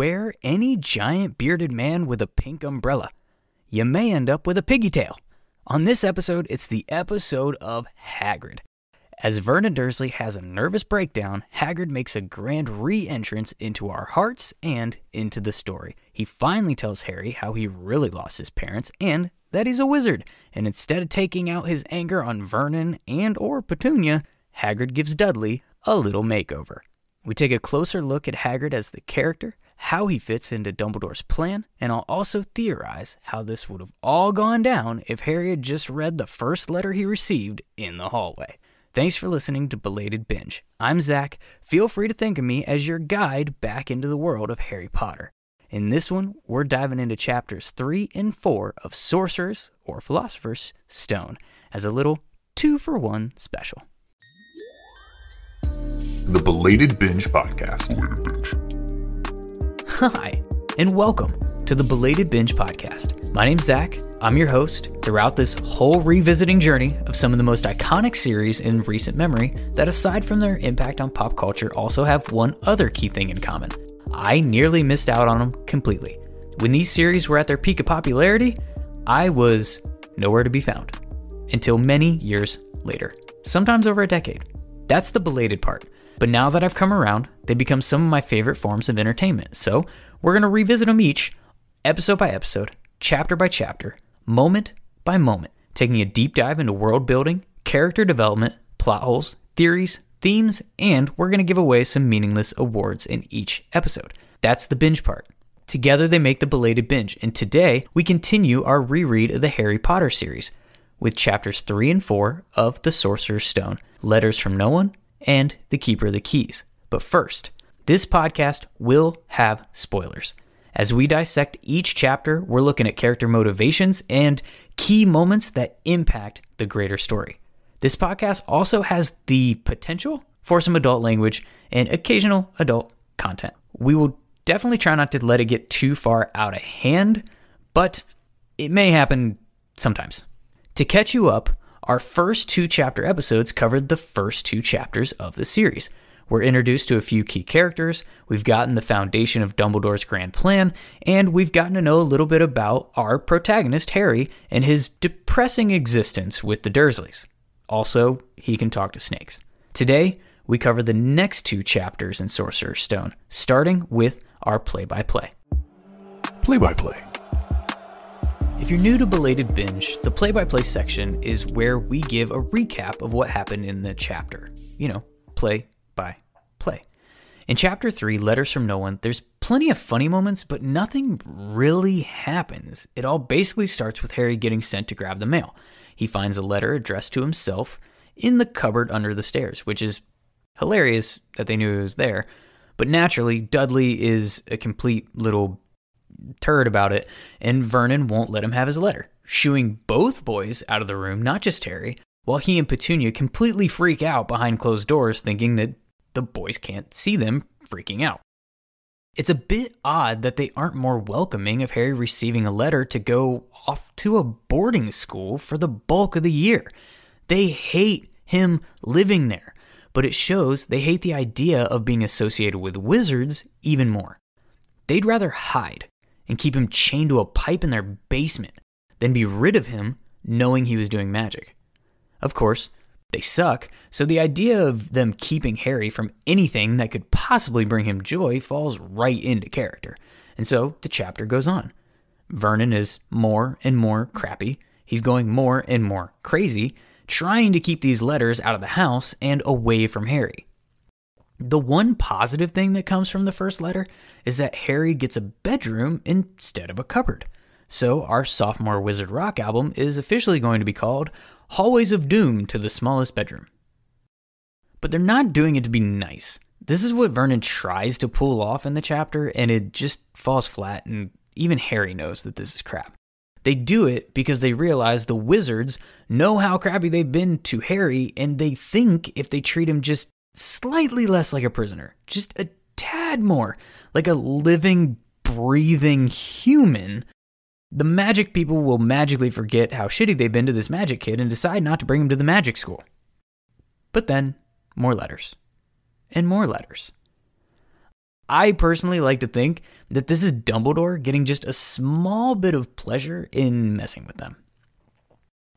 wear any giant bearded man with a pink umbrella, you may end up with a piggy tail. On this episode, it's the episode of Hagrid. As Vernon Dursley has a nervous breakdown, Hagrid makes a grand re entrance into our hearts and into the story. He finally tells Harry how he really lost his parents and that he's a wizard, and instead of taking out his anger on Vernon and or Petunia, Hagrid gives Dudley a little makeover. We take a closer look at Hagrid as the character, how he fits into Dumbledore's plan, and I'll also theorize how this would have all gone down if Harry had just read the first letter he received in the hallway. Thanks for listening to Belated Binge. I'm Zach. Feel free to think of me as your guide back into the world of Harry Potter. In this one, we're diving into chapters 3 and 4 of Sorcerer's or Philosopher's Stone as a little two for one special. The Belated Binge Podcast. Hi, and welcome to the Belated Binge Podcast. My name's Zach. I'm your host throughout this whole revisiting journey of some of the most iconic series in recent memory that, aside from their impact on pop culture, also have one other key thing in common. I nearly missed out on them completely. When these series were at their peak of popularity, I was nowhere to be found until many years later, sometimes over a decade. That's the belated part. But now that I've come around, they become some of my favorite forms of entertainment. So we're going to revisit them each, episode by episode, chapter by chapter, moment by moment, taking a deep dive into world building, character development, plot holes, theories, themes, and we're going to give away some meaningless awards in each episode. That's the binge part. Together they make the belated binge, and today we continue our reread of the Harry Potter series with chapters 3 and 4 of The Sorcerer's Stone Letters from No One and The Keeper of the Keys. But first, this podcast will have spoilers. As we dissect each chapter, we're looking at character motivations and key moments that impact the greater story. This podcast also has the potential for some adult language and occasional adult content. We will definitely try not to let it get too far out of hand, but it may happen sometimes. To catch you up, our first two chapter episodes covered the first two chapters of the series. We're introduced to a few key characters, we've gotten the foundation of Dumbledore's grand plan, and we've gotten to know a little bit about our protagonist, Harry, and his depressing existence with the Dursleys. Also, he can talk to snakes. Today, we cover the next two chapters in Sorcerer's Stone, starting with our play by play. Play by play. If you're new to Belated Binge, the play by play section is where we give a recap of what happened in the chapter. You know, play by play. In chapter 3, Letters from No One, there's plenty of funny moments, but nothing really happens. It all basically starts with Harry getting sent to grab the mail. He finds a letter addressed to himself in the cupboard under the stairs, which is hilarious that they knew it was there. But naturally, Dudley is a complete little turd about it, and Vernon won't let him have his letter, shooing both boys out of the room, not just Harry, while he and Petunia completely freak out behind closed doors, thinking that the boys can't see them freaking out. It's a bit odd that they aren't more welcoming of Harry receiving a letter to go off to a boarding school for the bulk of the year. They hate him living there, but it shows they hate the idea of being associated with wizards even more. They'd rather hide and keep him chained to a pipe in their basement then be rid of him knowing he was doing magic. Of course, they suck, so the idea of them keeping Harry from anything that could possibly bring him joy falls right into character. And so the chapter goes on. Vernon is more and more crappy. He's going more and more crazy, trying to keep these letters out of the house and away from Harry. The one positive thing that comes from the first letter is that Harry gets a bedroom instead of a cupboard. So, our sophomore Wizard Rock album is officially going to be called Hallways of Doom to the Smallest Bedroom. But they're not doing it to be nice. This is what Vernon tries to pull off in the chapter, and it just falls flat, and even Harry knows that this is crap. They do it because they realize the wizards know how crappy they've been to Harry, and they think if they treat him just slightly less like a prisoner, just a tad more like a living, breathing human, the magic people will magically forget how shitty they've been to this magic kid and decide not to bring him to the magic school. But then, more letters. And more letters. I personally like to think that this is Dumbledore getting just a small bit of pleasure in messing with them.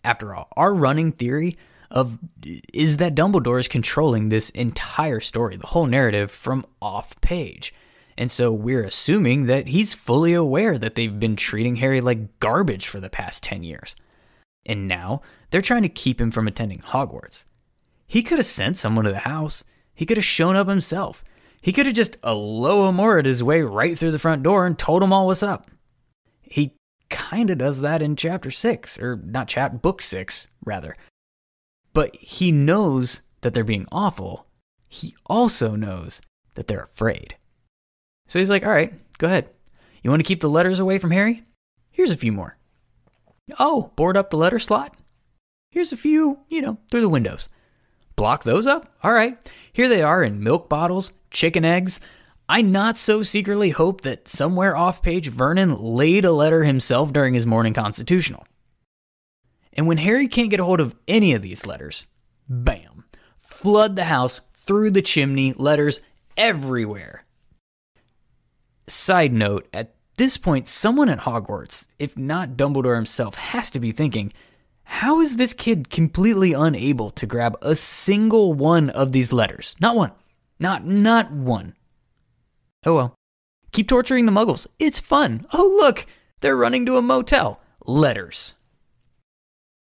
After all, our running theory of is that Dumbledore is controlling this entire story, the whole narrative from off page. And so we're assuming that he's fully aware that they've been treating Harry like garbage for the past 10 years. And now they're trying to keep him from attending Hogwarts. He could have sent someone to the house. He could have shown up himself. He could have just Alohomora'd his way right through the front door and told them all what's up. He kind of does that in chapter 6, or not chapter, book 6, rather. But he knows that they're being awful. He also knows that they're afraid. So he's like, all right, go ahead. You want to keep the letters away from Harry? Here's a few more. Oh, board up the letter slot? Here's a few, you know, through the windows. Block those up? All right. Here they are in milk bottles, chicken eggs. I not so secretly hope that somewhere off page Vernon laid a letter himself during his morning constitutional. And when Harry can't get a hold of any of these letters, bam, flood the house through the chimney, letters everywhere. Side note, at this point, someone at Hogwarts, if not Dumbledore himself, has to be thinking, how is this kid completely unable to grab a single one of these letters? Not one. Not not one. Oh well. Keep torturing the muggles. It's fun. Oh look, they're running to a motel. Letters.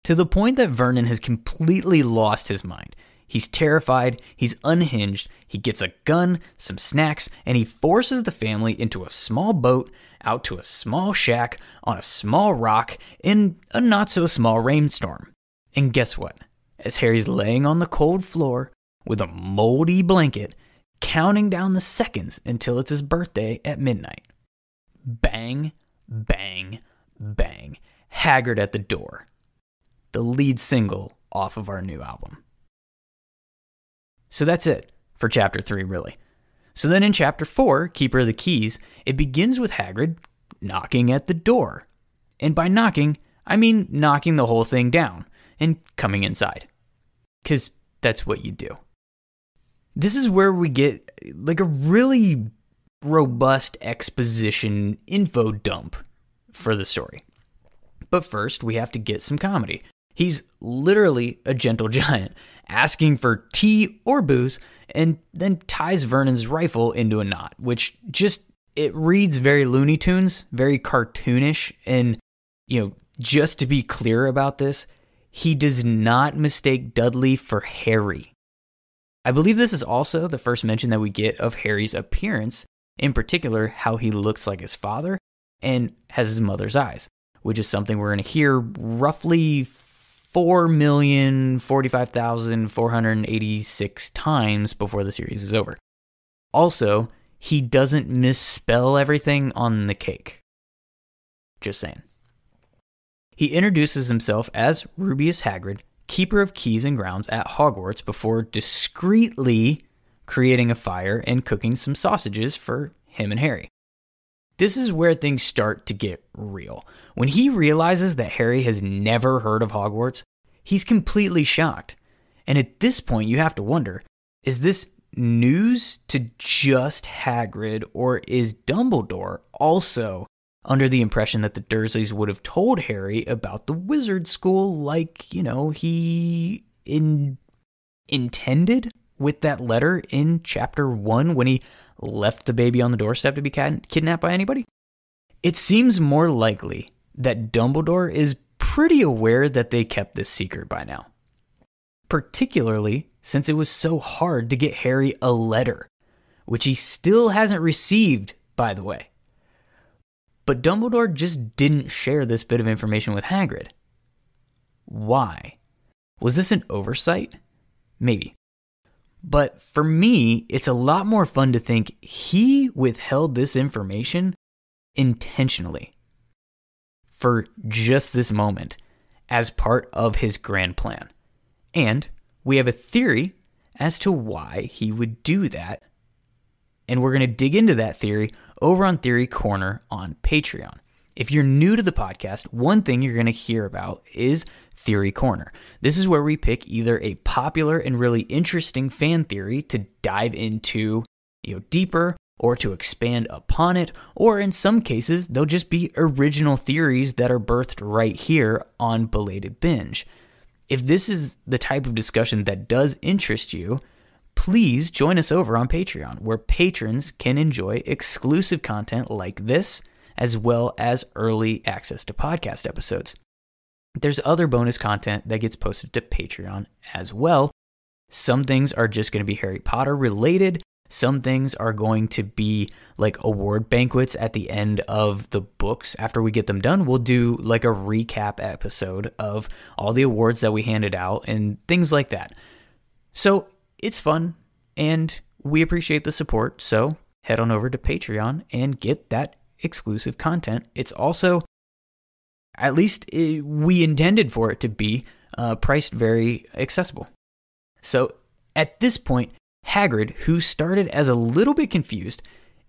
To the point that Vernon has completely lost his mind. He's terrified, he's unhinged, he gets a gun, some snacks, and he forces the family into a small boat out to a small shack on a small rock in a not so small rainstorm. And guess what? As Harry's laying on the cold floor with a moldy blanket, counting down the seconds until it's his birthday at midnight. Bang, bang, bang. Hagrid at the door. The lead single off of our new album. So that's it for chapter 3, really. So then in chapter 4, Keeper of the Keys, it begins with Hagrid knocking at the door. And by knocking, I mean knocking the whole thing down and coming inside. Because that's what you do. This is where we get like a really robust exposition info dump for the story. But first, we have to get some comedy. He's literally a gentle giant asking for tea or booze, and then ties Vernon's rifle into a knot, which just it reads very Looney Tunes, very cartoonish, and you know, just to be clear about this, he does not mistake Dudley for Harry. I believe this is also the first mention that we get of Harry's appearance, in particular, how he looks like his father and has his mother's eyes, which is something we're going to hear roughly four million forty-five thousand four hundred eighty-six times before the series is over. Also, he doesn't misspell everything on the cake. Just saying. He introduces himself as Rubeus Hagrid, keeper of keys and grounds at Hogwarts, before discreetly creating a fire and cooking some sausages for him and Harry. This is where things start to get real. When he realizes that Harry has never heard of Hogwarts, he's completely shocked. And at this point, you have to wonder is this news to just Hagrid, or is Dumbledore also under the impression that the Dursleys would have told Harry about the wizard school like, you know, he in intended with that letter in chapter 1 when he left the baby on the doorstep to be kidnapped by anybody? It seems more likely that Dumbledore is pretty aware that they kept this secret by now. Particularly since it was so hard to get Harry a letter, which he still hasn't received, by the way. But Dumbledore just didn't share this bit of information with Hagrid. Why? Was this an oversight? Maybe. But for me, it's a lot more fun to think he withheld this information intentionally for just this moment as part of his grand plan. And we have a theory as to why he would do that. And we're going to dig into that theory over on Theory Corner on Patreon. If you're new to the podcast, one thing you're going to hear about is Theory Corner. This is where we pick either a popular and really interesting fan theory to dive into, you know, deeper or to expand upon it, or in some cases, they'll just be original theories that are birthed right here on Belated Binge. If this is the type of discussion that does interest you, please join us over on Patreon, where patrons can enjoy exclusive content like this, as well as early access to podcast episodes. There's other bonus content that gets posted to Patreon as well. Some things are just going to be Harry Potter related. Some things are going to be like award banquets at the end of the books. After we get them done, we'll do like a recap episode of all the awards that we handed out and things like that. So it's fun and we appreciate the support. So head on over to Patreon and get that exclusive content. It's also, at least eh, we intended for it to be, uh, priced very accessible. So at this point, Hagrid, who started as a little bit confused,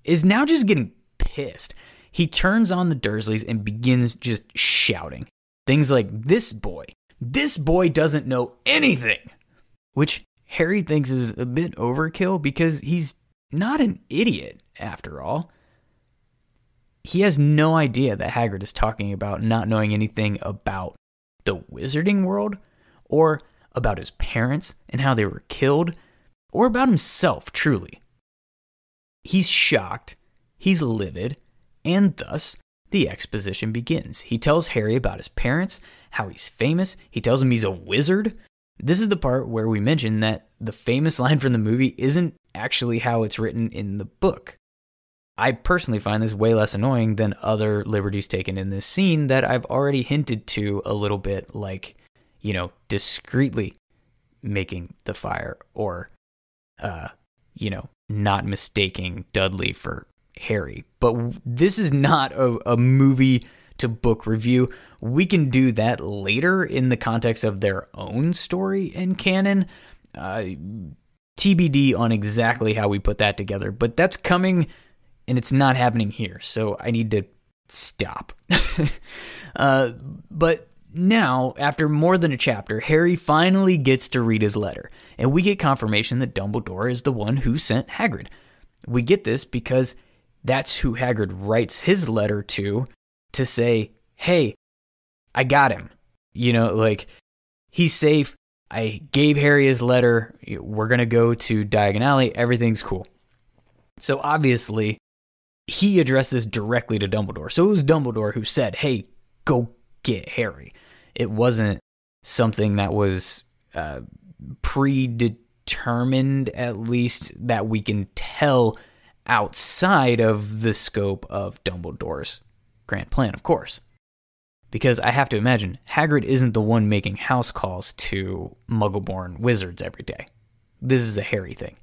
is now just getting pissed. He turns on the Dursleys and begins just shouting things like, This boy, this boy doesn't know anything, which Harry thinks is a bit overkill because he's not an idiot after all. He has no idea that Hagrid is talking about not knowing anything about the wizarding world or about his parents and how they were killed or about himself, truly. He's shocked, he's livid, and thus the exposition begins. He tells Harry about his parents, how he's famous, he tells him he's a wizard. This is the part where we mention that the famous line from the movie isn't actually how it's written in the book. I personally find this way less annoying than other liberties taken in this scene that I've already hinted to a little bit, like, you know, discreetly making the fire or uh, you know, not mistaking Dudley for Harry. But this is not a, a movie to book review. We can do that later in the context of their own story and canon. Uh, TBD on exactly how we put that together, but that's coming and it's not happening here. So I need to stop. uh, but now, after more than a chapter, Harry finally gets to read his letter, and we get confirmation that Dumbledore is the one who sent Hagrid. We get this because that's who Hagrid writes his letter to to say, hey, I got him. You know, like, he's safe. I gave Harry his letter. We're going to go to Diagon Alley. Everything's cool. So obviously, he addressed this directly to Dumbledore. So it was Dumbledore who said, hey, go get Harry. It wasn't something that was uh, predetermined, at least that we can tell outside of the scope of Dumbledore's grand plan, of course. Because I have to imagine, Hagrid isn't the one making house calls to Muggleborn wizards every day. This is a Harry thing.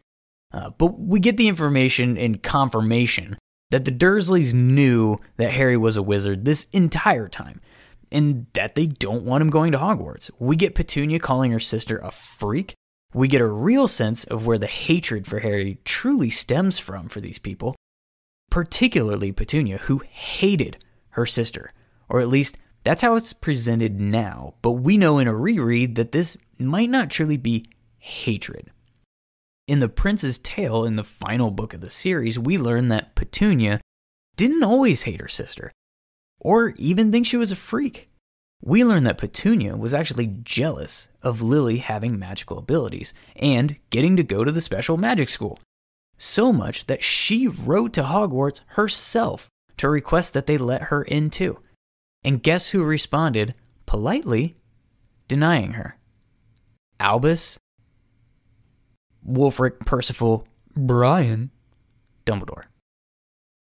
Uh, but we get the information and confirmation that the Dursleys knew that Harry was a wizard this entire time and that they don't want him going to Hogwarts. We get Petunia calling her sister a freak. We get a real sense of where the hatred for Harry truly stems from for these people, particularly Petunia, who hated her sister, or at least that's how it's presented now. But we know in a reread that this might not truly be hatred. In The Prince's Tale, in the final book of the series, we learn that Petunia didn't always hate her sister or even think she was a freak. We learn that Petunia was actually jealous of Lily having magical abilities and getting to go to the special magic school. So much that she wrote to Hogwarts herself to request that they let her in too. And guess who responded politely, denying her? Albus, Wulfric, Percival, Brian, Dumbledore.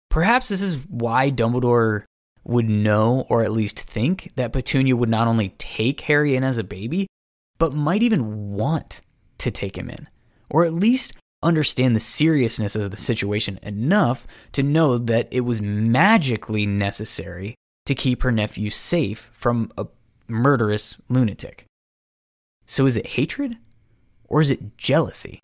Perhaps this is why Dumbledore would know or at least think that Petunia would not only take Harry in as a baby, but might even want to take him in, or at least understand the seriousness of the situation enough to know that it was magically necessary to keep her nephew safe from a murderous lunatic. So is it hatred or is it jealousy?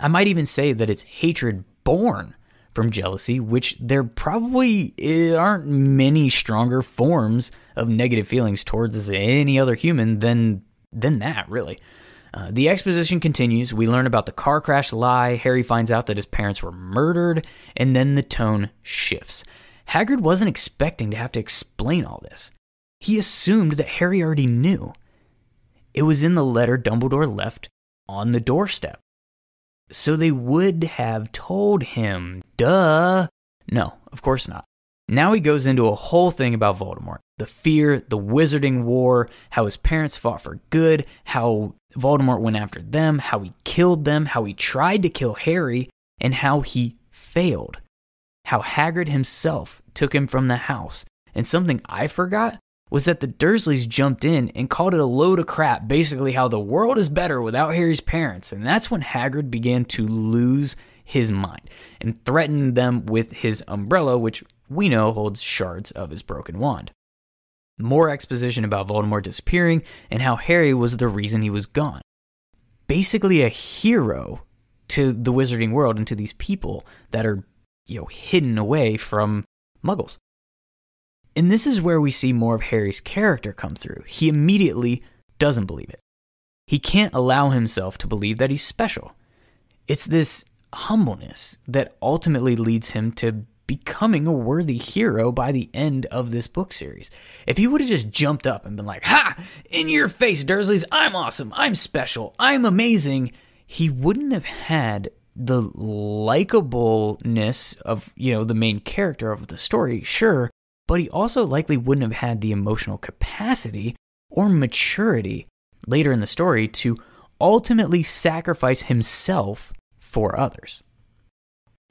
I might even say that it's hatred born from jealousy, which there probably aren't many stronger forms of negative feelings towards any other human than than that, really. Uh, the exposition continues. We learn about the car crash lie. Harry finds out that his parents were murdered, and then the tone shifts. Hagrid wasn't expecting to have to explain all this. He assumed that Harry already knew. It was in the letter Dumbledore left on the doorstep. So they would have told him. Duh. No, of course not. Now he goes into a whole thing about Voldemort the fear, the wizarding war, how his parents fought for good, how Voldemort went after them, how he killed them, how he tried to kill Harry, and how he failed. How Hagrid himself took him from the house. And something I forgot was that the Dursleys jumped in and called it a load of crap, basically, how the world is better without Harry's parents. And that's when Hagrid began to lose his mind and threatened them with his umbrella, which we know holds shards of his broken wand. More exposition about Voldemort disappearing and how Harry was the reason he was gone. Basically, a hero to the wizarding world and to these people that are, you know, hidden away from muggles. And this is where we see more of Harry's character come through. He immediately doesn't believe it. He can't allow himself to believe that he's special. It's this humbleness that ultimately leads him to becoming a worthy hero by the end of this book series. If he would have just jumped up and been like, Ha! In your face, Dursleys, I'm awesome, I'm special, I'm amazing, he wouldn't have had the likableness of, you know, the main character of the story, sure, but he also likely wouldn't have had the emotional capacity or maturity later in the story to ultimately sacrifice himself for others.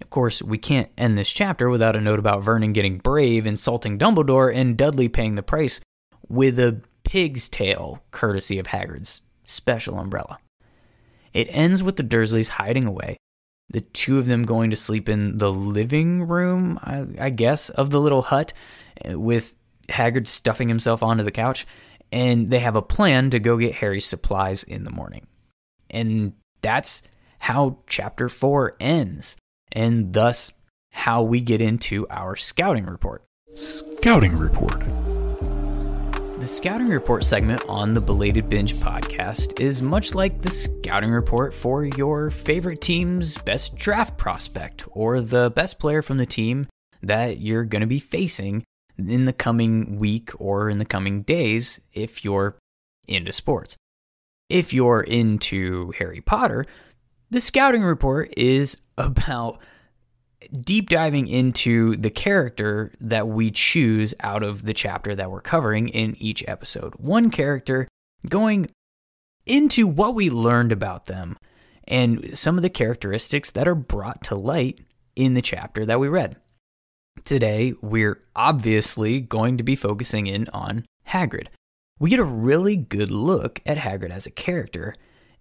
Of course, we can't end this chapter without a note about Vernon getting brave, insulting Dumbledore, and Dudley paying the price with a pig's tail, courtesy of Hagrid's special umbrella. It ends with the Dursleys hiding away, the two of them going to sleep in the living room, I, I guess, of the little hut, with Hagrid stuffing himself onto the couch, and they have a plan to go get Harry's supplies in the morning. And that's how chapter 4 ends and thus how we get into our scouting report. Scouting report. The scouting report segment on the Belated Binge podcast is much like the scouting report for your favorite team's best draft prospect or the best player from the team that you're going to be facing in the coming week or in the coming days if you're into sports. If you're into Harry Potter, the scouting report is about deep diving into the character that we choose out of the chapter that we're covering in each episode. One character going into what we learned about them and some of the characteristics that are brought to light in the chapter that we read. Today, we're obviously going to be focusing in on Hagrid. We get a really good look at Hagrid as a character,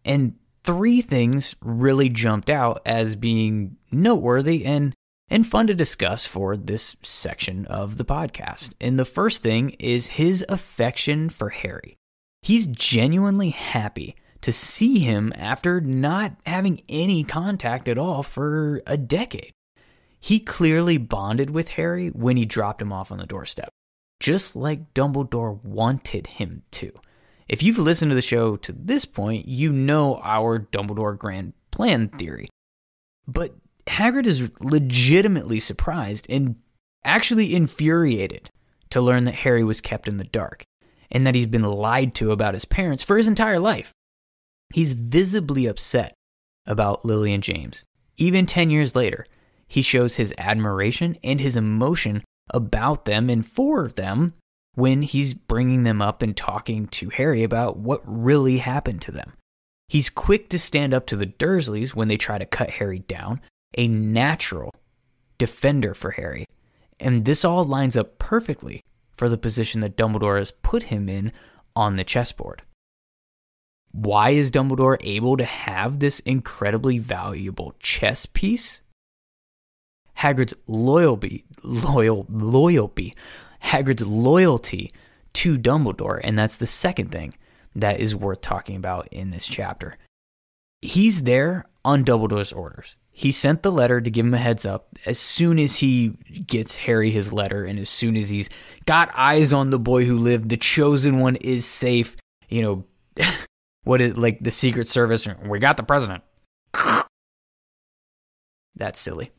and three things really jumped out as being noteworthy and and fun to discuss for this section of the podcast. And the first thing is his affection for Harry. He's genuinely happy to see him after not having any contact at all for a decade. He clearly bonded with Harry when he dropped him off on the doorstep, just like Dumbledore wanted him to. If you've listened to the show to this point, you know our Dumbledore grand plan theory. But Hagrid is legitimately surprised and actually infuriated to learn that Harry was kept in the dark and that he's been lied to about his parents for his entire life. He's visibly upset about Lily and James. Even 10 years later, he shows his admiration and his emotion about them and for them when he's bringing them up and talking to Harry about what really happened to them. He's quick to stand up to the Dursleys when they try to cut Harry down, a natural defender for Harry. And this all lines up perfectly for the position that Dumbledore has put him in on the chessboard. Why is Dumbledore able to have this incredibly valuable chess piece? Hagrid's loyalty, loyal, loyalty, Hagrid's loyalty to Dumbledore, and that's the second thing that is worth talking about in this chapter. He's there on Dumbledore's orders. He sent the letter to give him a heads up as soon as he gets Harry his letter and as soon as he's got eyes on the boy who lived, the chosen one is safe. You know, what is like the Secret Service? We got the president. That's silly.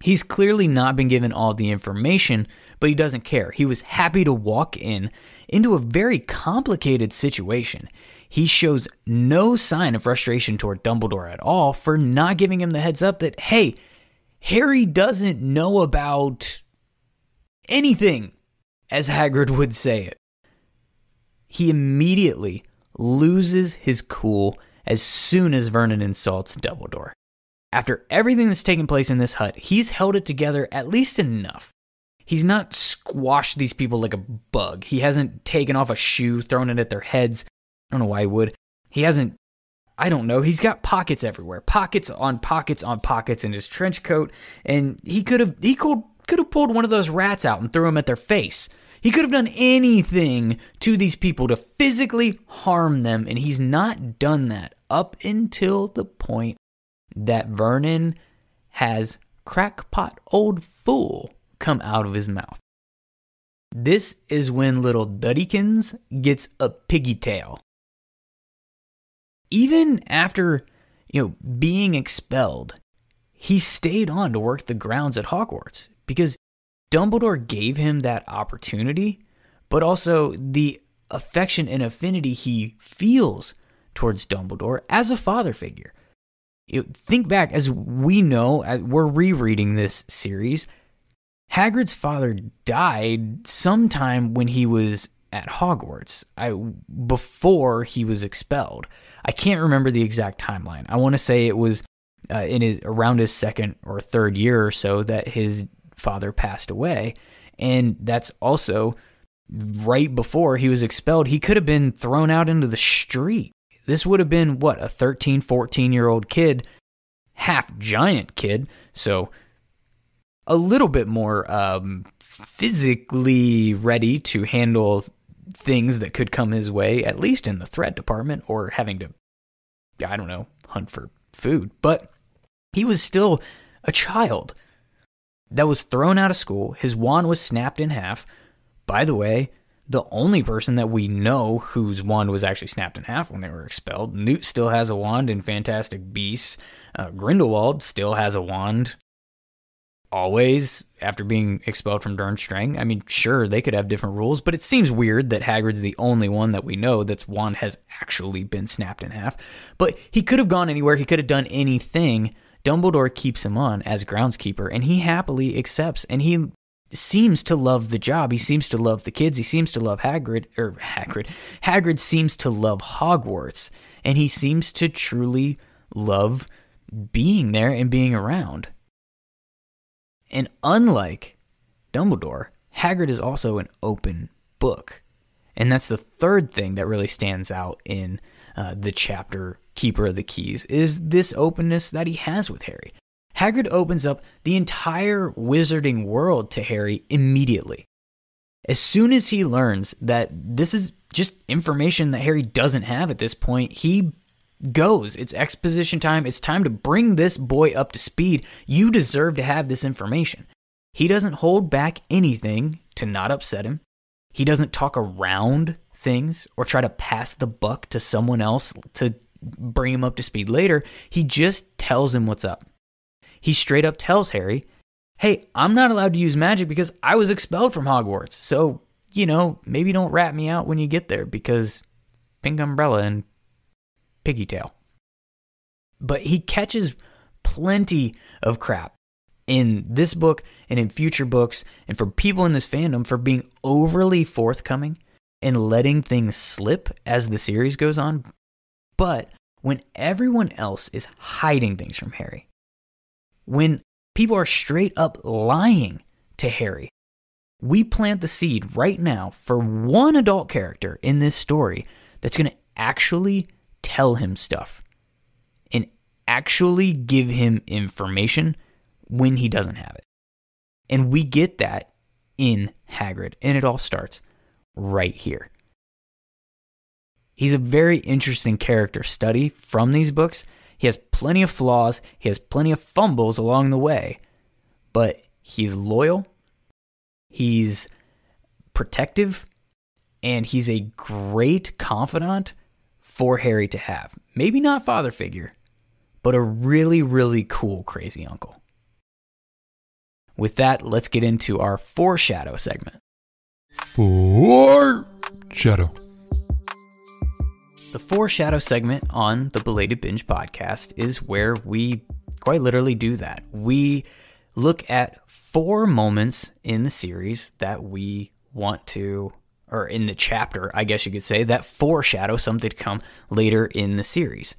He's clearly not been given all the information, but he doesn't care. He was happy to walk in into a very complicated situation. He shows no sign of frustration toward Dumbledore at all for not giving him the heads up that, hey, Harry doesn't know about anything, as Hagrid would say it. He immediately loses his cool as soon as Vernon insults Dumbledore. After everything that's taken place in this hut, he's held it together at least enough. He's not squashed these people like a bug. He hasn't taken off a shoe, thrown it at their heads. I don't know why he would. He hasn't, I don't know. He's got pockets everywhere, pockets on pockets on pockets in his trench coat. And he could have, he could, could have pulled one of those rats out and threw them at their face. He could have done anything to these people to physically harm them, and he's not done that up until the point that Vernon has crackpot old fool come out of his mouth. This is when little Duddykins gets a piggy tail. Even after, you know, being expelled, he stayed on to work the grounds at Hogwarts because Dumbledore gave him that opportunity, but also the affection and affinity he feels towards Dumbledore as a father figure think back as we know, we're rereading this series. Hagrid's father died sometime when he was at Hogwarts, I, before he was expelled. I can't remember the exact timeline. I want to say it was uh, in his around his second or third year or so that his father passed away, and that's also right before he was expelled. He could have been thrown out into the street this would have been what, a 13, 14 year old kid, half giant kid. So a little bit more um, physically ready to handle things that could come his way, at least in the threat department or having to, I don't know, hunt for food. But he was still a child that was thrown out of school. His wand was snapped in half. By the way, the only person that we know whose wand was actually snapped in half when they were expelled. Newt still has a wand in Fantastic Beasts. Uh, Grindelwald still has a wand. Always after being expelled from Durmstrang. I mean, sure, they could have different rules, but it seems weird that Hagrid's the only one that we know that's wand has actually been snapped in half. But he could have gone anywhere. He could have done anything. Dumbledore keeps him on as groundskeeper, and he happily accepts. And he seems to love the job. He seems to love the kids. He seems to love Hagrid or Hagrid. Hagrid seems to love Hogwarts and he seems to truly love being there and being around. And unlike Dumbledore, Hagrid is also an open book. And that's the third thing that really stands out in uh, the chapter Keeper of the Keys is this openness that he has with Harry. Hagrid opens up the entire wizarding world to Harry immediately. As soon as he learns that this is just information that Harry doesn't have at this point, he goes. It's exposition time. It's time to bring this boy up to speed. You deserve to have this information. He doesn't hold back anything to not upset him. He doesn't talk around things or try to pass the buck to someone else to bring him up to speed later. He just tells him what's up he straight up tells Harry, Hey, I'm not allowed to use magic because I was expelled from Hogwarts. So, you know, maybe don't rat me out when you get there because Pink Umbrella and Piggy Tail. But he catches plenty of crap in this book and in future books and for people in this fandom for being overly forthcoming and letting things slip as the series goes on. But when everyone else is hiding things from Harry, when people are straight up lying to Harry. We plant the seed right now for one adult character in this story that's going to actually tell him stuff and actually give him information when he doesn't have it. And we get that in Hagrid, and it all starts right here. He's a very interesting character study from these books he has plenty of flaws, he has plenty of fumbles along the way, but he's loyal, he's protective, and he's a great confidant for Harry to have. Maybe not father figure, but a really, really cool crazy uncle. With that, let's get into our foreshadow segment. Foreshadow. The foreshadow segment on the Belated Binge podcast is where we quite literally do that. We look at four moments in the series that we want to, or in the chapter, I guess you could say, that foreshadow something to come later in the series.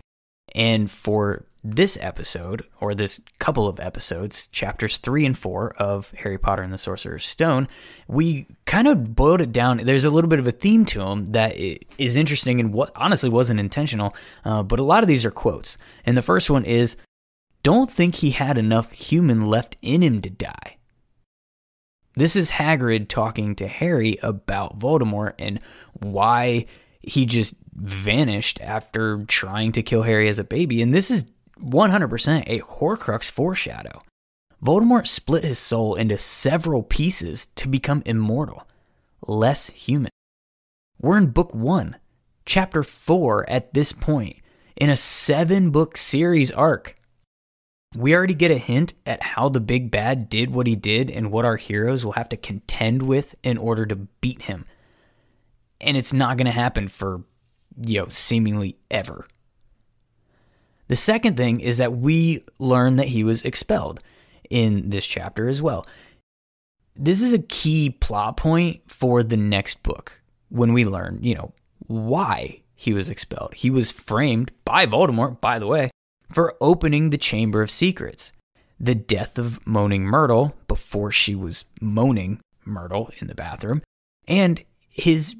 And for this episode, or this couple of episodes, chapters three and four of Harry Potter and the Sorcerer's Stone, we kind of boiled it down. There's a little bit of a theme to them that is interesting and what honestly wasn't intentional, uh, but a lot of these are quotes. And the first one is Don't think he had enough human left in him to die. This is Hagrid talking to Harry about Voldemort and why he just vanished after trying to kill Harry as a baby. And this is 100% a Horcrux foreshadow. Voldemort split his soul into several pieces to become immortal, less human. We're in book one, chapter four at this point, in a seven book series arc. We already get a hint at how the big bad did what he did and what our heroes will have to contend with in order to beat him. And it's not going to happen for, you know, seemingly ever. The second thing is that we learn that he was expelled in this chapter as well. This is a key plot point for the next book when we learn, you know, why he was expelled. He was framed by Voldemort, by the way, for opening the Chamber of Secrets. The death of Moaning Myrtle before she was moaning Myrtle in the bathroom, and his,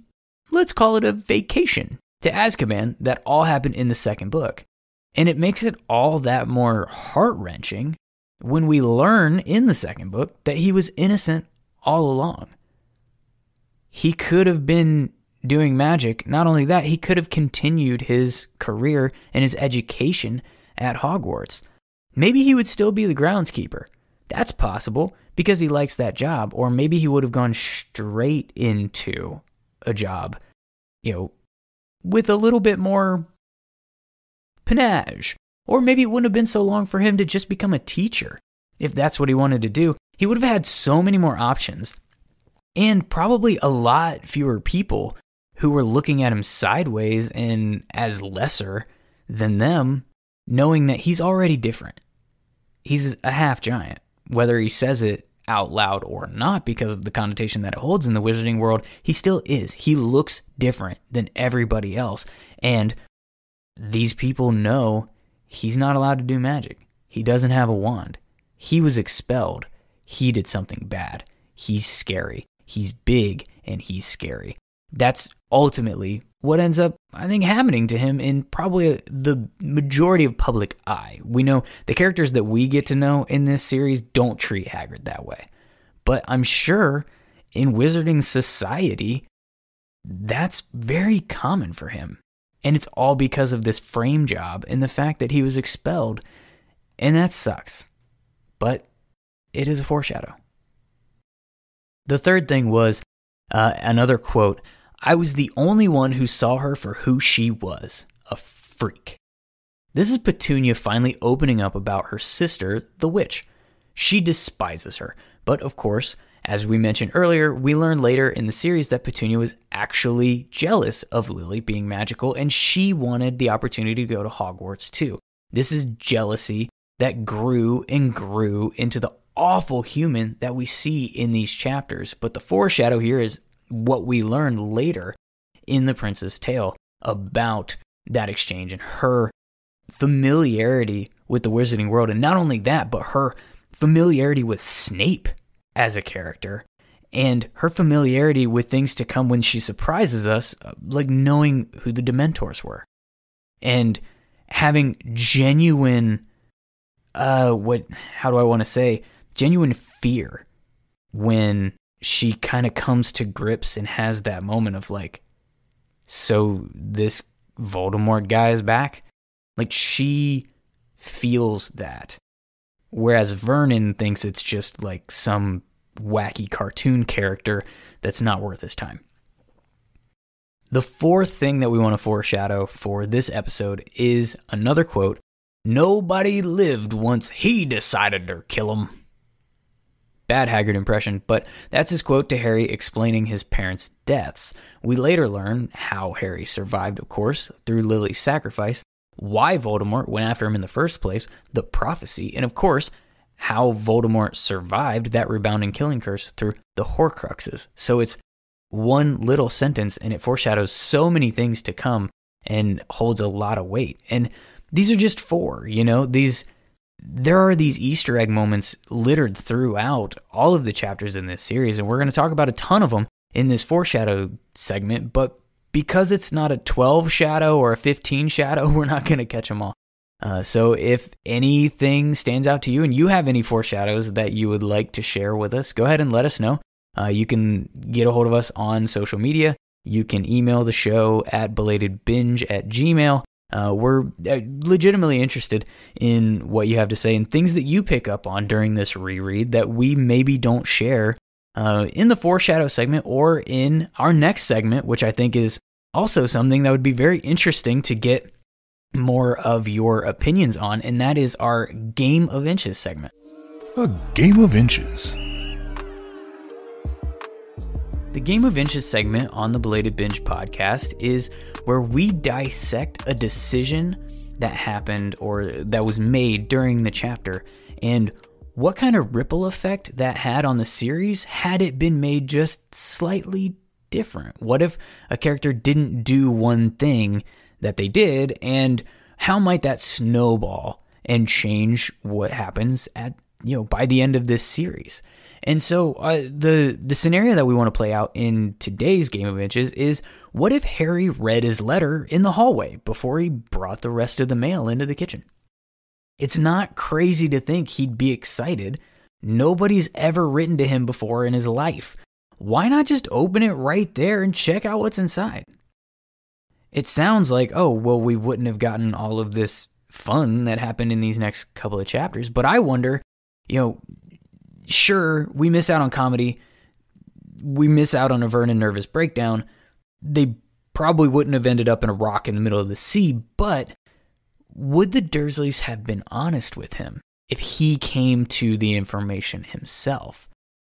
let's call it a vacation to Azkaban that all happened in the second book. And it makes it all that more heart wrenching when we learn in the second book that he was innocent all along. He could have been doing magic. Not only that, he could have continued his career and his education at Hogwarts. Maybe he would still be the groundskeeper. That's possible because he likes that job. Or maybe he would have gone straight into a job, you know, with a little bit more panache. Or maybe it wouldn't have been so long for him to just become a teacher. If that's what he wanted to do, he would have had so many more options. And probably a lot fewer people who were looking at him sideways and as lesser than them, knowing that he's already different. He's a half giant, whether he says it out loud or not because of the connotation that it holds in the wizarding world, he still is. He looks different than everybody else. And these people know he's not allowed to do magic. He doesn't have a wand. He was expelled. He did something bad. He's scary. He's big and he's scary. That's ultimately what ends up, I think, happening to him in probably the majority of public eye. We know the characters that we get to know in this series don't treat Hagrid that way. But I'm sure in Wizarding society, that's very common for him. And it's all because of this frame job and the fact that he was expelled. And that sucks. But it is a foreshadow. The third thing was uh, another quote I was the only one who saw her for who she was a freak. This is Petunia finally opening up about her sister, the witch. She despises her, but of course, as we mentioned earlier, we learn later in the series that Petunia was actually jealous of Lily being magical and she wanted the opportunity to go to Hogwarts too. This is jealousy that grew and grew into the awful human that we see in these chapters. But the foreshadow here is what we learn later in The Prince's Tale about that exchange and her familiarity with the wizarding world. And not only that, but her familiarity with Snape as a character and her familiarity with things to come when she surprises us, uh, like knowing who the Dementors were and having genuine, uh, what, how do I want to say, genuine fear when she kind of comes to grips and has that moment of like, so this Voldemort guy is back? Like she feels that. Whereas Vernon thinks it's just like some wacky cartoon character that's not worth his time. The fourth thing that we want to foreshadow for this episode is another quote Nobody lived once he decided to kill him. Bad Hagrid impression, but that's his quote to Harry explaining his parents' deaths. We later learn how Harry survived, of course, through Lily's sacrifice, why Voldemort went after him in the first place, the prophecy, and of course, how Voldemort survived that rebounding killing curse through the Horcruxes. So it's one little sentence and it foreshadows so many things to come and holds a lot of weight. And these are just four, you know, these there are these Easter egg moments littered throughout all of the chapters in this series, and we're going to talk about a ton of them in this foreshadow segment. But because it's not a 12 shadow or a 15 shadow, we're not going to catch them all. Uh, so if anything stands out to you and you have any foreshadows that you would like to share with us, go ahead and let us know. Uh, you can get a hold of us on social media. You can email the show at belatedbinge at gmail. Uh, we're uh, legitimately interested in what you have to say and things that you pick up on during this reread that we maybe don't share uh, in the foreshadow segment or in our next segment, which I think is also something that would be very interesting to get more of your opinions on, and that is our Game of Inches segment. A Game of Inches. The Game of Inches segment on the Belated Binge podcast is where we dissect a decision that happened or that was made during the chapter and what kind of ripple effect that had on the series had it been made just slightly different. What if a character didn't do one thing that they did, and how might that snowball and change what happens at you know by the end of this series? And so uh, the the scenario that we want to play out in today's game of inches is what if Harry read his letter in the hallway before he brought the rest of the mail into the kitchen? It's not crazy to think he'd be excited. Nobody's ever written to him before in his life. Why not just open it right there and check out what's inside? It sounds like, oh, well, we wouldn't have gotten all of this fun that happened in these next couple of chapters. But I wonder, you know, sure, we miss out on comedy. We miss out on a Vernon nervous breakdown. They probably wouldn't have ended up in a rock in the middle of the sea, but would the Dursleys have been honest with him if he came to the information himself?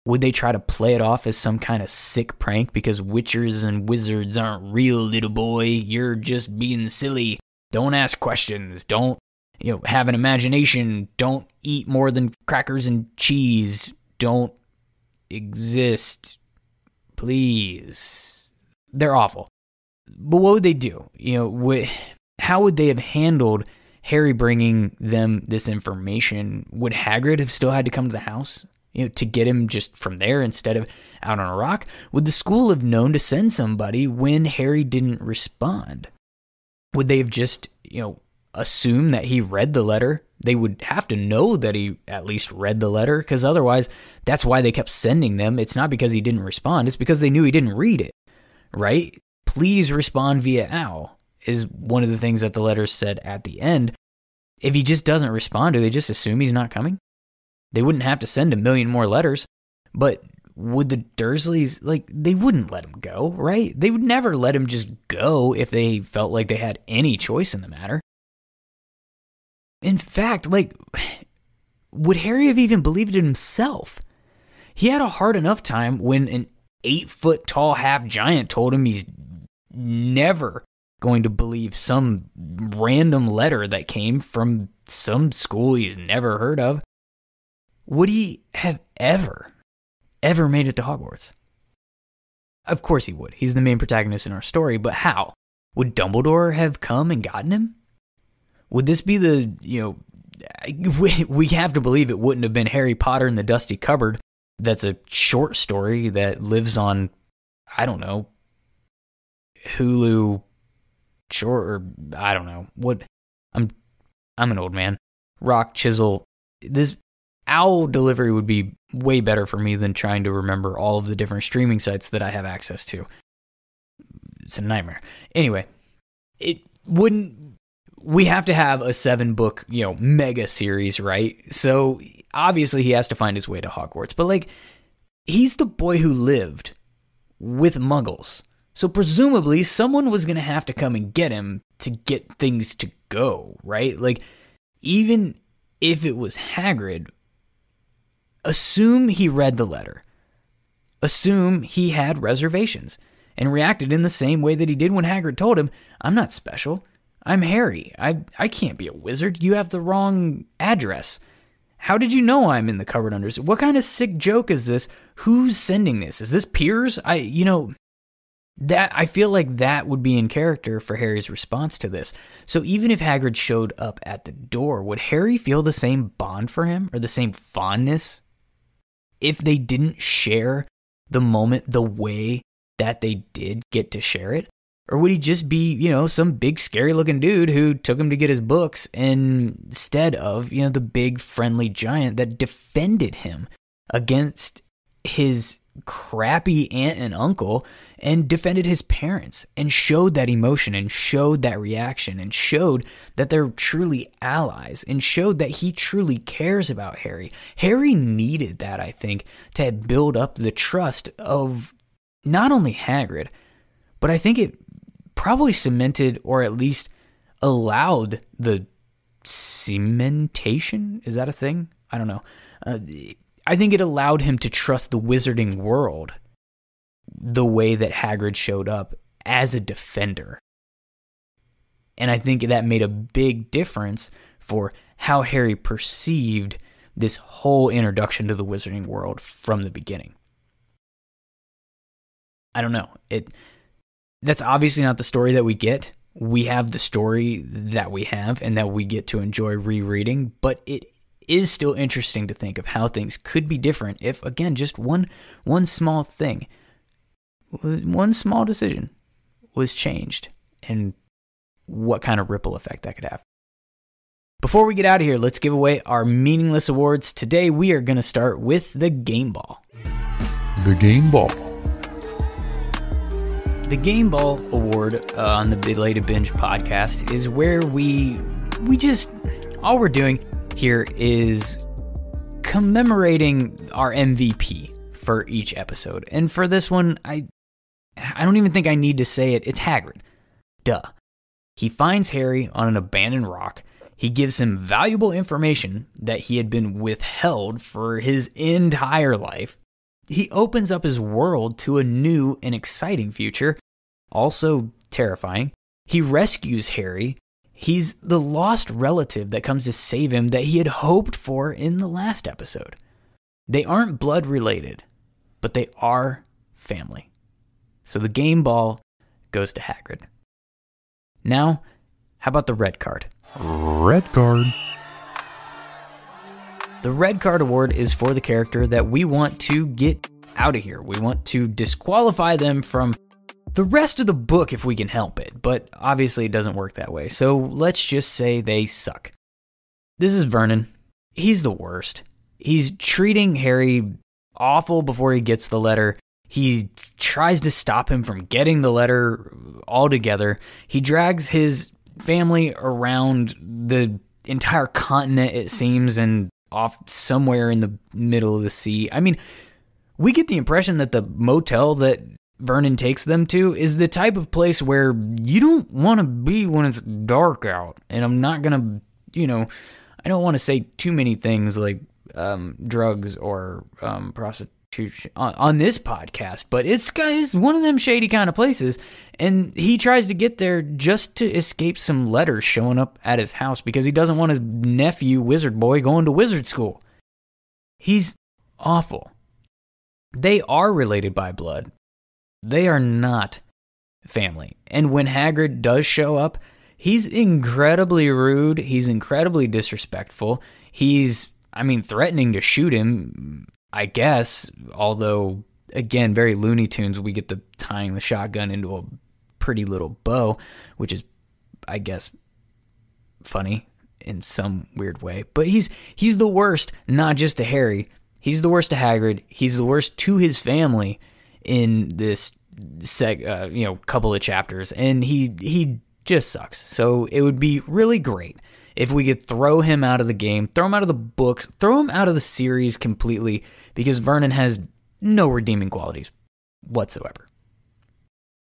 Would they try to play it off as some kind of sick prank because witchers and wizards aren't real, little boy? You're just being silly. Don't ask questions. Don't you know, have an imagination. Don't eat more than crackers and cheese. Don't exist. Please. They're awful. But what would they do? You know, how would they have handled Harry bringing them this information? Would Hagrid have still had to come to the house? You know, to get him just from there instead of out on a rock? Would the school have known to send somebody when Harry didn't respond? Would they have just, you know, assumed that he read the letter. They would have to know that he at least read the letter because otherwise, that's why they kept sending them. It's not because he didn't respond, it's because they knew he didn't read it, right? Please respond via owl is one of the things that the letters said at the end. If he just doesn't respond, do they just assume he's not coming? They wouldn't have to send a million more letters, but would the Dursleys like they wouldn't let him go, right? They would never let him just go if they felt like they had any choice in the matter. In fact, like, would Harry have even believed it himself? He had a hard enough time when an eight foot tall half giant told him he's never going to believe some random letter that came from some school he's never heard of. Would he have ever, ever made it to Hogwarts? Of course he would. He's the main protagonist in our story, but how? Would Dumbledore have come and gotten him? Would this be the, you know, we, we have to believe it wouldn't have been Harry Potter in the Dusty Cupboard. That's a short story that lives on, I don't know, Hulu short or I don't know. What I'm I'm an old man. Rock chisel. This owl delivery would be way better for me than trying to remember all of the different streaming sites that I have access to. It's a nightmare. Anyway, it wouldn't we have to have a seven book, you know, mega series, right? So obviously he has to find his way to Hogwarts. But like he's the boy who lived with muggles So presumably someone was going to have to come and get him to get things to go, right? Like even if it was Hagrid, assume he read the letter. Assume he had reservations and reacted in the same way that he did when Hagrid told him, "I'm not special. I'm Harry. I I can't be a wizard. You have the wrong address." How did you know I'm in the cupboard under? What kind of sick joke is this? Who's sending this? Is this Piers? I, you know, that I feel like that would be in character for Harry's response to this. So even if Hagrid showed up at the door, would Harry feel the same bond for him or the same fondness if they didn't share the moment the way that they did get to share it? Or would he just be, you know, some big scary looking dude who took him to get his books instead of, you know, the big friendly giant that defended him against his crappy aunt and uncle and defended his parents and showed that emotion and showed that reaction and showed that they're truly allies and showed that he truly cares about Harry. Harry needed that, I think, to build up the trust of not only Hagrid, but I think it probably cemented or at least allowed the cementation. Is that a thing? I don't know. Uh, I think it allowed him to trust the wizarding world the way that Hagrid showed up as a defender. And I think that made a big difference for how Harry perceived this whole introduction to the wizarding world from the beginning. I don't know. It that's obviously not the story that we get. We have the story that we have and that we get to enjoy rereading, but it is still interesting to think of how things could be different if again just one one small thing one small decision was changed and what kind of ripple effect that could have. Before we get out of here, let's give away our meaningless awards. Today we are going to start with the Game Ball. The Game Ball. The Game Ball Award uh, on the Belated Binge podcast is where we we just all we're doing here is commemorating our MVP for each episode. And for this one, I I don't even think I need to say it. It's Hagrid. Duh. He finds Harry on an abandoned rock. He gives him valuable information that he had been withheld for his entire life he opens up his world to a new and exciting future, also terrifying. He rescues Harry. He's the lost relative that comes to save him that he had hoped for in the last episode. They aren't blood related, but they are family. So the game ball goes to Hagrid. Now, how about the red card? Red card. The red card award is for the character that we want to get out of here. We want to disqualify them from the rest of the book if we can help it, but obviously it doesn't work that way. So let's just say they suck. This is Vernon. He's the worst. He's treating Harry awful before he gets the letter. He tries to stop him from getting the letter altogether. He drags his family around the entire continent, it seems, and off somewhere in the middle of the sea. I mean, we get the impression that the motel that Vernon takes them to is the type of place where you don't want to be when it's dark out. And I'm not going to, you know, I don't want to say too many things like um, drugs or um, prostitution on, on, this podcast, but it's, it's one of them shady kind of places. And he tries to get there just to escape some letters showing up at his house because he doesn't want his nephew, Wizard Boy, going to wizard school. He's awful. They are related by blood. They are not family. And when Hagrid does show up, he's incredibly rude. He's incredibly disrespectful. He's, I mean, threatening to shoot him, I guess, although, again, very Looney Tunes. We get the tying the shotgun into a pretty little bow, which is, I guess, funny in some weird way. But he's he's the worst, not just to Harry, He's the worst to Hagrid. He's the worst to his family in this seg, uh, you know, couple of chapters, and he he just sucks. So it would be really great if we could throw him out of the game, throw him out of the books, throw him out of the series completely, because Vernon has no redeeming qualities whatsoever.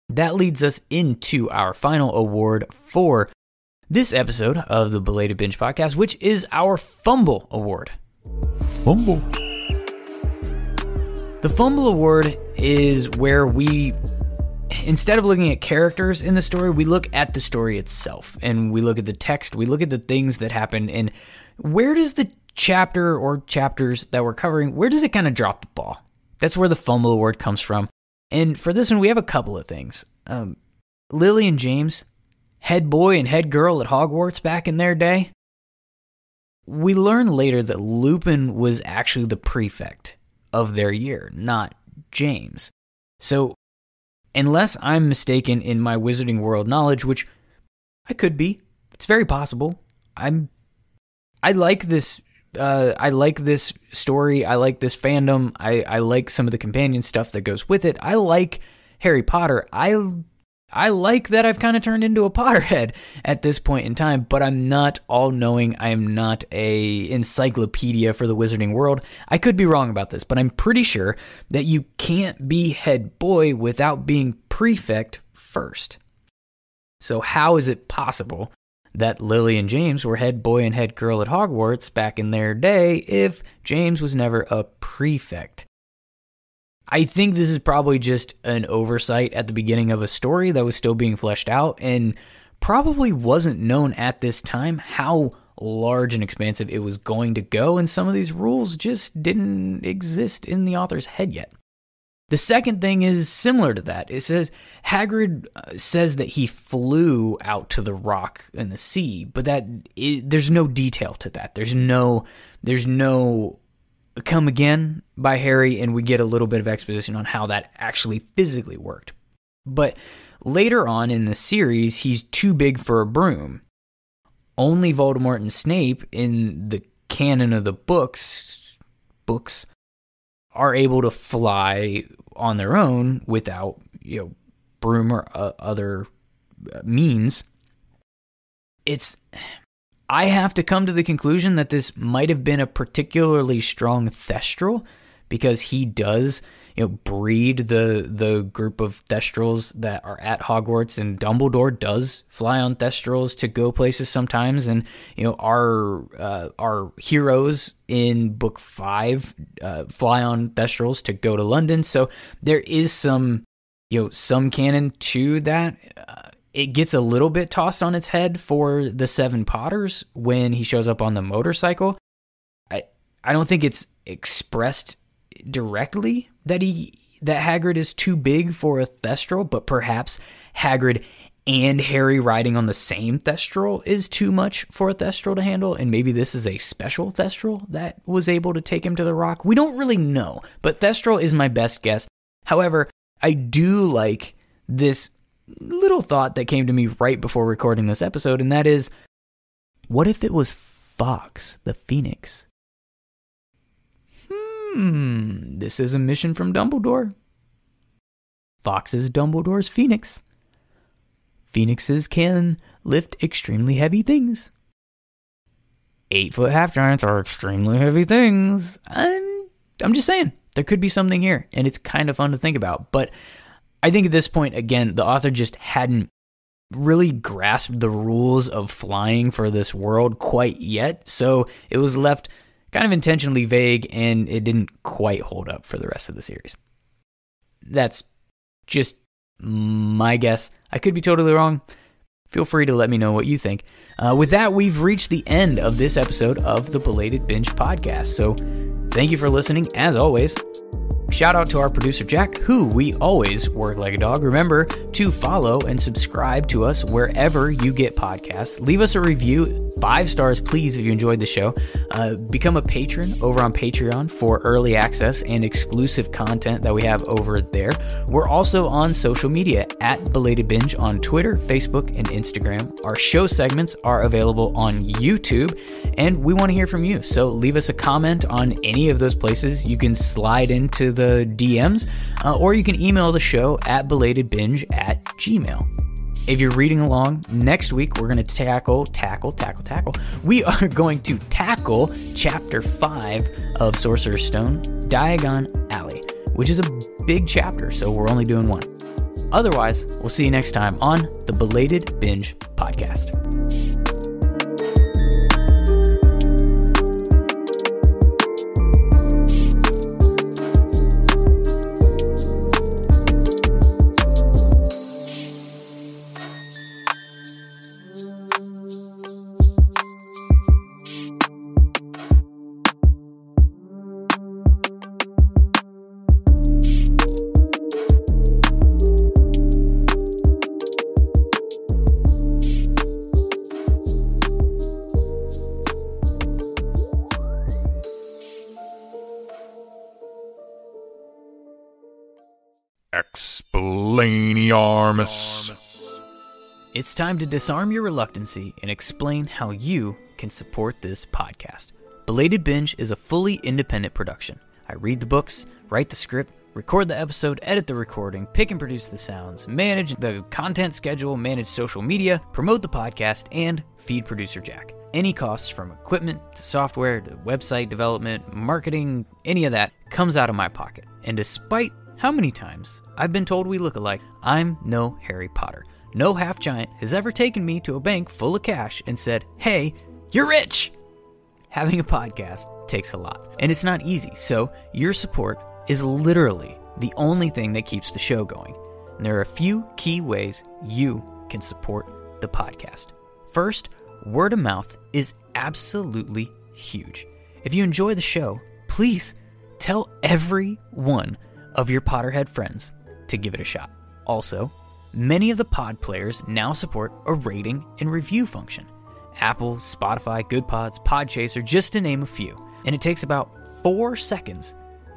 that leads us into our final award for this episode of the Belated Binge Podcast, which is our Fumble Award. Fumble. The Fumble Award is where we, instead of looking at characters in the story, we look at the story itself and we look at the text, we look at the things that happen, and where does the chapter or chapters that we're covering, where does it kind of drop the ball? That's where the Fumble Award comes from. And for this one, we have a couple of things. Um, Lily and James, head boy and head girl at Hogwarts back in their day. We learn later that Lupin was actually the prefect of their year, not James. So, unless I'm mistaken in my Wizarding World knowledge, which I could be, it's very possible. I'm I like this uh, I like this story. I like this fandom. I, I like some of the companion stuff that goes with it. I like Harry Potter. I I like that I've kind of turned into a Potterhead at this point in time, but I'm not all knowing. I am not a encyclopedia for the wizarding world. I could be wrong about this, but I'm pretty sure that you can't be head boy without being prefect first. So how is it possible that Lily and James were head boy and head girl at Hogwarts back in their day if James was never a prefect? I think this is probably just an oversight at the beginning of a story that was still being fleshed out and probably wasn't known at this time how large and expansive it was going to go, and some of these rules just didn't exist in the author's head yet. The second thing is similar to that. It says Hagrid uh, says that he flew out to the rock in the sea, but that it, there's no detail to that. There's no there's no Come Again by Harry, and we get a little bit of exposition on how that actually physically worked. But later on in the series, he's too big for a broom. Only Voldemort and Snape in the canon of the books books are able to fly on their own without, you know, broom or uh, other means. It's I have to come to the conclusion that this might have been a particularly strong Thestral because he does, you know, breed the the group of Thestrals that are at Hogwarts, and Dumbledore does fly on Thestrals to go places sometimes, and you know, our uh, our heroes in Book Five uh, fly on Thestrals to go to London. So there is some, you know, some canon to that. Uh, it gets a little bit tossed on its head for the Seven Potters when he shows up on the motorcycle. I I don't think it's expressed directly that he that Hagrid is too big for a Thestral, but perhaps Hagrid and Harry riding on the same Thestral is too much for a Thestral to handle, and maybe this is a special Thestral that was able to take him to the rock. We don't really know, but Thestral is my best guess. However, I do like this little thought that came to me right before recording this episode, and that is what if it was Fawkes, the Phoenix? Hmm, this is a mission from Dumbledore. Fawkes is Dumbledore's Phoenix. Phoenixes can lift extremely heavy things. Eight foot half giants are extremely heavy things. I'm, I'm just saying, there could be something here, and it's kind of fun to think about. But I think at this point, again, the author just hadn't really grasped the rules of flying for this world quite yet. So it was left kind of intentionally vague and it didn't quite hold up for the rest of the series. That's just my guess. I could be totally wrong. Feel free to let me know what you think. Uh, with that, we've reached the end of this episode of the Belated Binge podcast. So thank you for listening, as always. Shout out to our producer Jack, who we always work like a dog. Remember to follow and subscribe to us wherever you get podcasts. Leave us a review, five stars, please, if you enjoyed the show. Uh, become a patron over on Patreon for early access and exclusive content that we have over there. We're also on social media at Belated Binge on Twitter, Facebook, and Instagram. Our show segments are available on YouTube, and we want to hear from you. So leave us a comment on any of those places. You can slide into the the DMs, uh, or you can email the show at belatedbinge at gmail. If you're reading along, next week we're going to tackle, tackle, tackle, tackle. We are going to tackle chapter 5 of Sorcerer's Stone, Diagon Alley, which is a big chapter, so we're only doing one. Otherwise, we'll see you next time on the Belated Binge Podcast. It's time to disarm your reluctancy and explain how you can support this podcast. Belated Binge is a fully independent production. I read the books, write the script, record the episode, edit the recording, pick and produce the sounds, manage the content schedule, manage social media, promote the podcast, and feed producer Jack. Any costs from equipment to software to website development, marketing, any of that comes out of my pocket. And despite how many times I've been told we look alike, I'm no Harry Potter. No half giant has ever taken me to a bank full of cash and said, Hey, you're rich! Having a podcast takes a lot, and it's not easy, so your support is literally the only thing that keeps the show going. And there are a few key ways you can support the podcast. First, word of mouth is absolutely huge. If you enjoy the show, please tell every one of your Potterhead friends to give it a shot. Also, many of the pod players now support a rating and review function. Apple, Spotify, GoodPods, Podchaser, just to name a few. And it takes about four seconds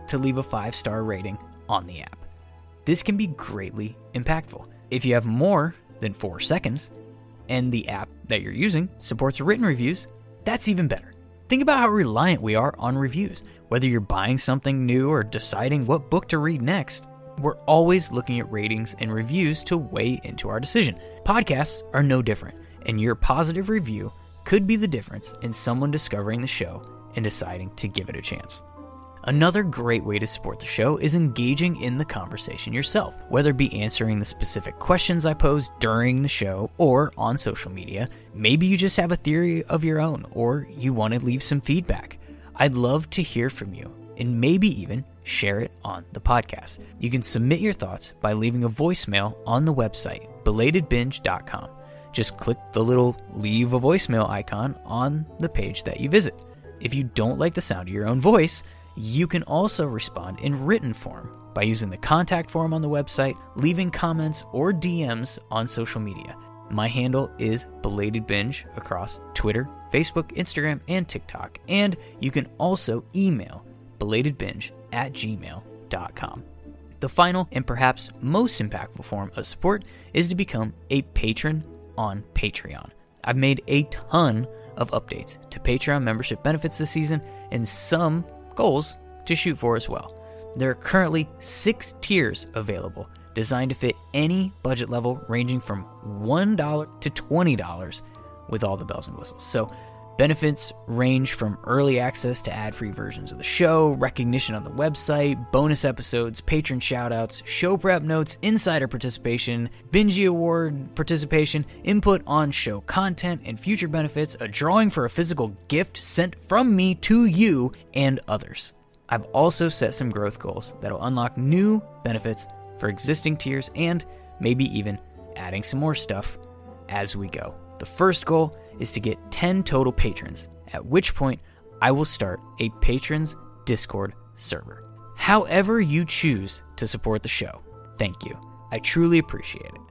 to leave a five star rating on the app. This can be greatly impactful. If you have more than four seconds and the app that you're using supports written reviews, that's even better. Think about how reliant we are on reviews. Whether you're buying something new or deciding what book to read next, we're always looking at ratings and reviews to weigh into our decision. Podcasts are no different, and your positive review could be the difference in someone discovering the show and deciding to give it a chance. Another great way to support the show is engaging in the conversation yourself, whether it be answering the specific questions I pose during the show or on social media. Maybe you just have a theory of your own or you want to leave some feedback. I'd love to hear from you and maybe even share it on the podcast. You can submit your thoughts by leaving a voicemail on the website, belatedbinge.com. Just click the little leave a voicemail icon on the page that you visit. If you don't like the sound of your own voice, you can also respond in written form by using the contact form on the website, leaving comments or DMs on social media. My handle is Belated Binge across Twitter, Facebook, Instagram, and TikTok. And you can also email belatedbinge at gmail.com. The final and perhaps most impactful form of support is to become a patron on Patreon. I've made a ton of updates to Patreon membership benefits this season, and some goals to shoot for as well. There are currently six tiers available designed to fit any budget level ranging from $1 to $20 with all the bells and whistles. So, benefits range from early access to ad free versions of the show, recognition on the website, bonus episodes, patron shoutouts, show prep notes, insider participation, Binge Award participation, input on show content and future benefits, a drawing for a physical gift sent from me to you, and others. I've also set some growth goals that'll unlock new benefits for existing tiers and maybe even adding some more stuff as we go. The first goal is to get 10 total patrons, at which point I will start a patrons Discord server. However, you choose to support the show, thank you. I truly appreciate it.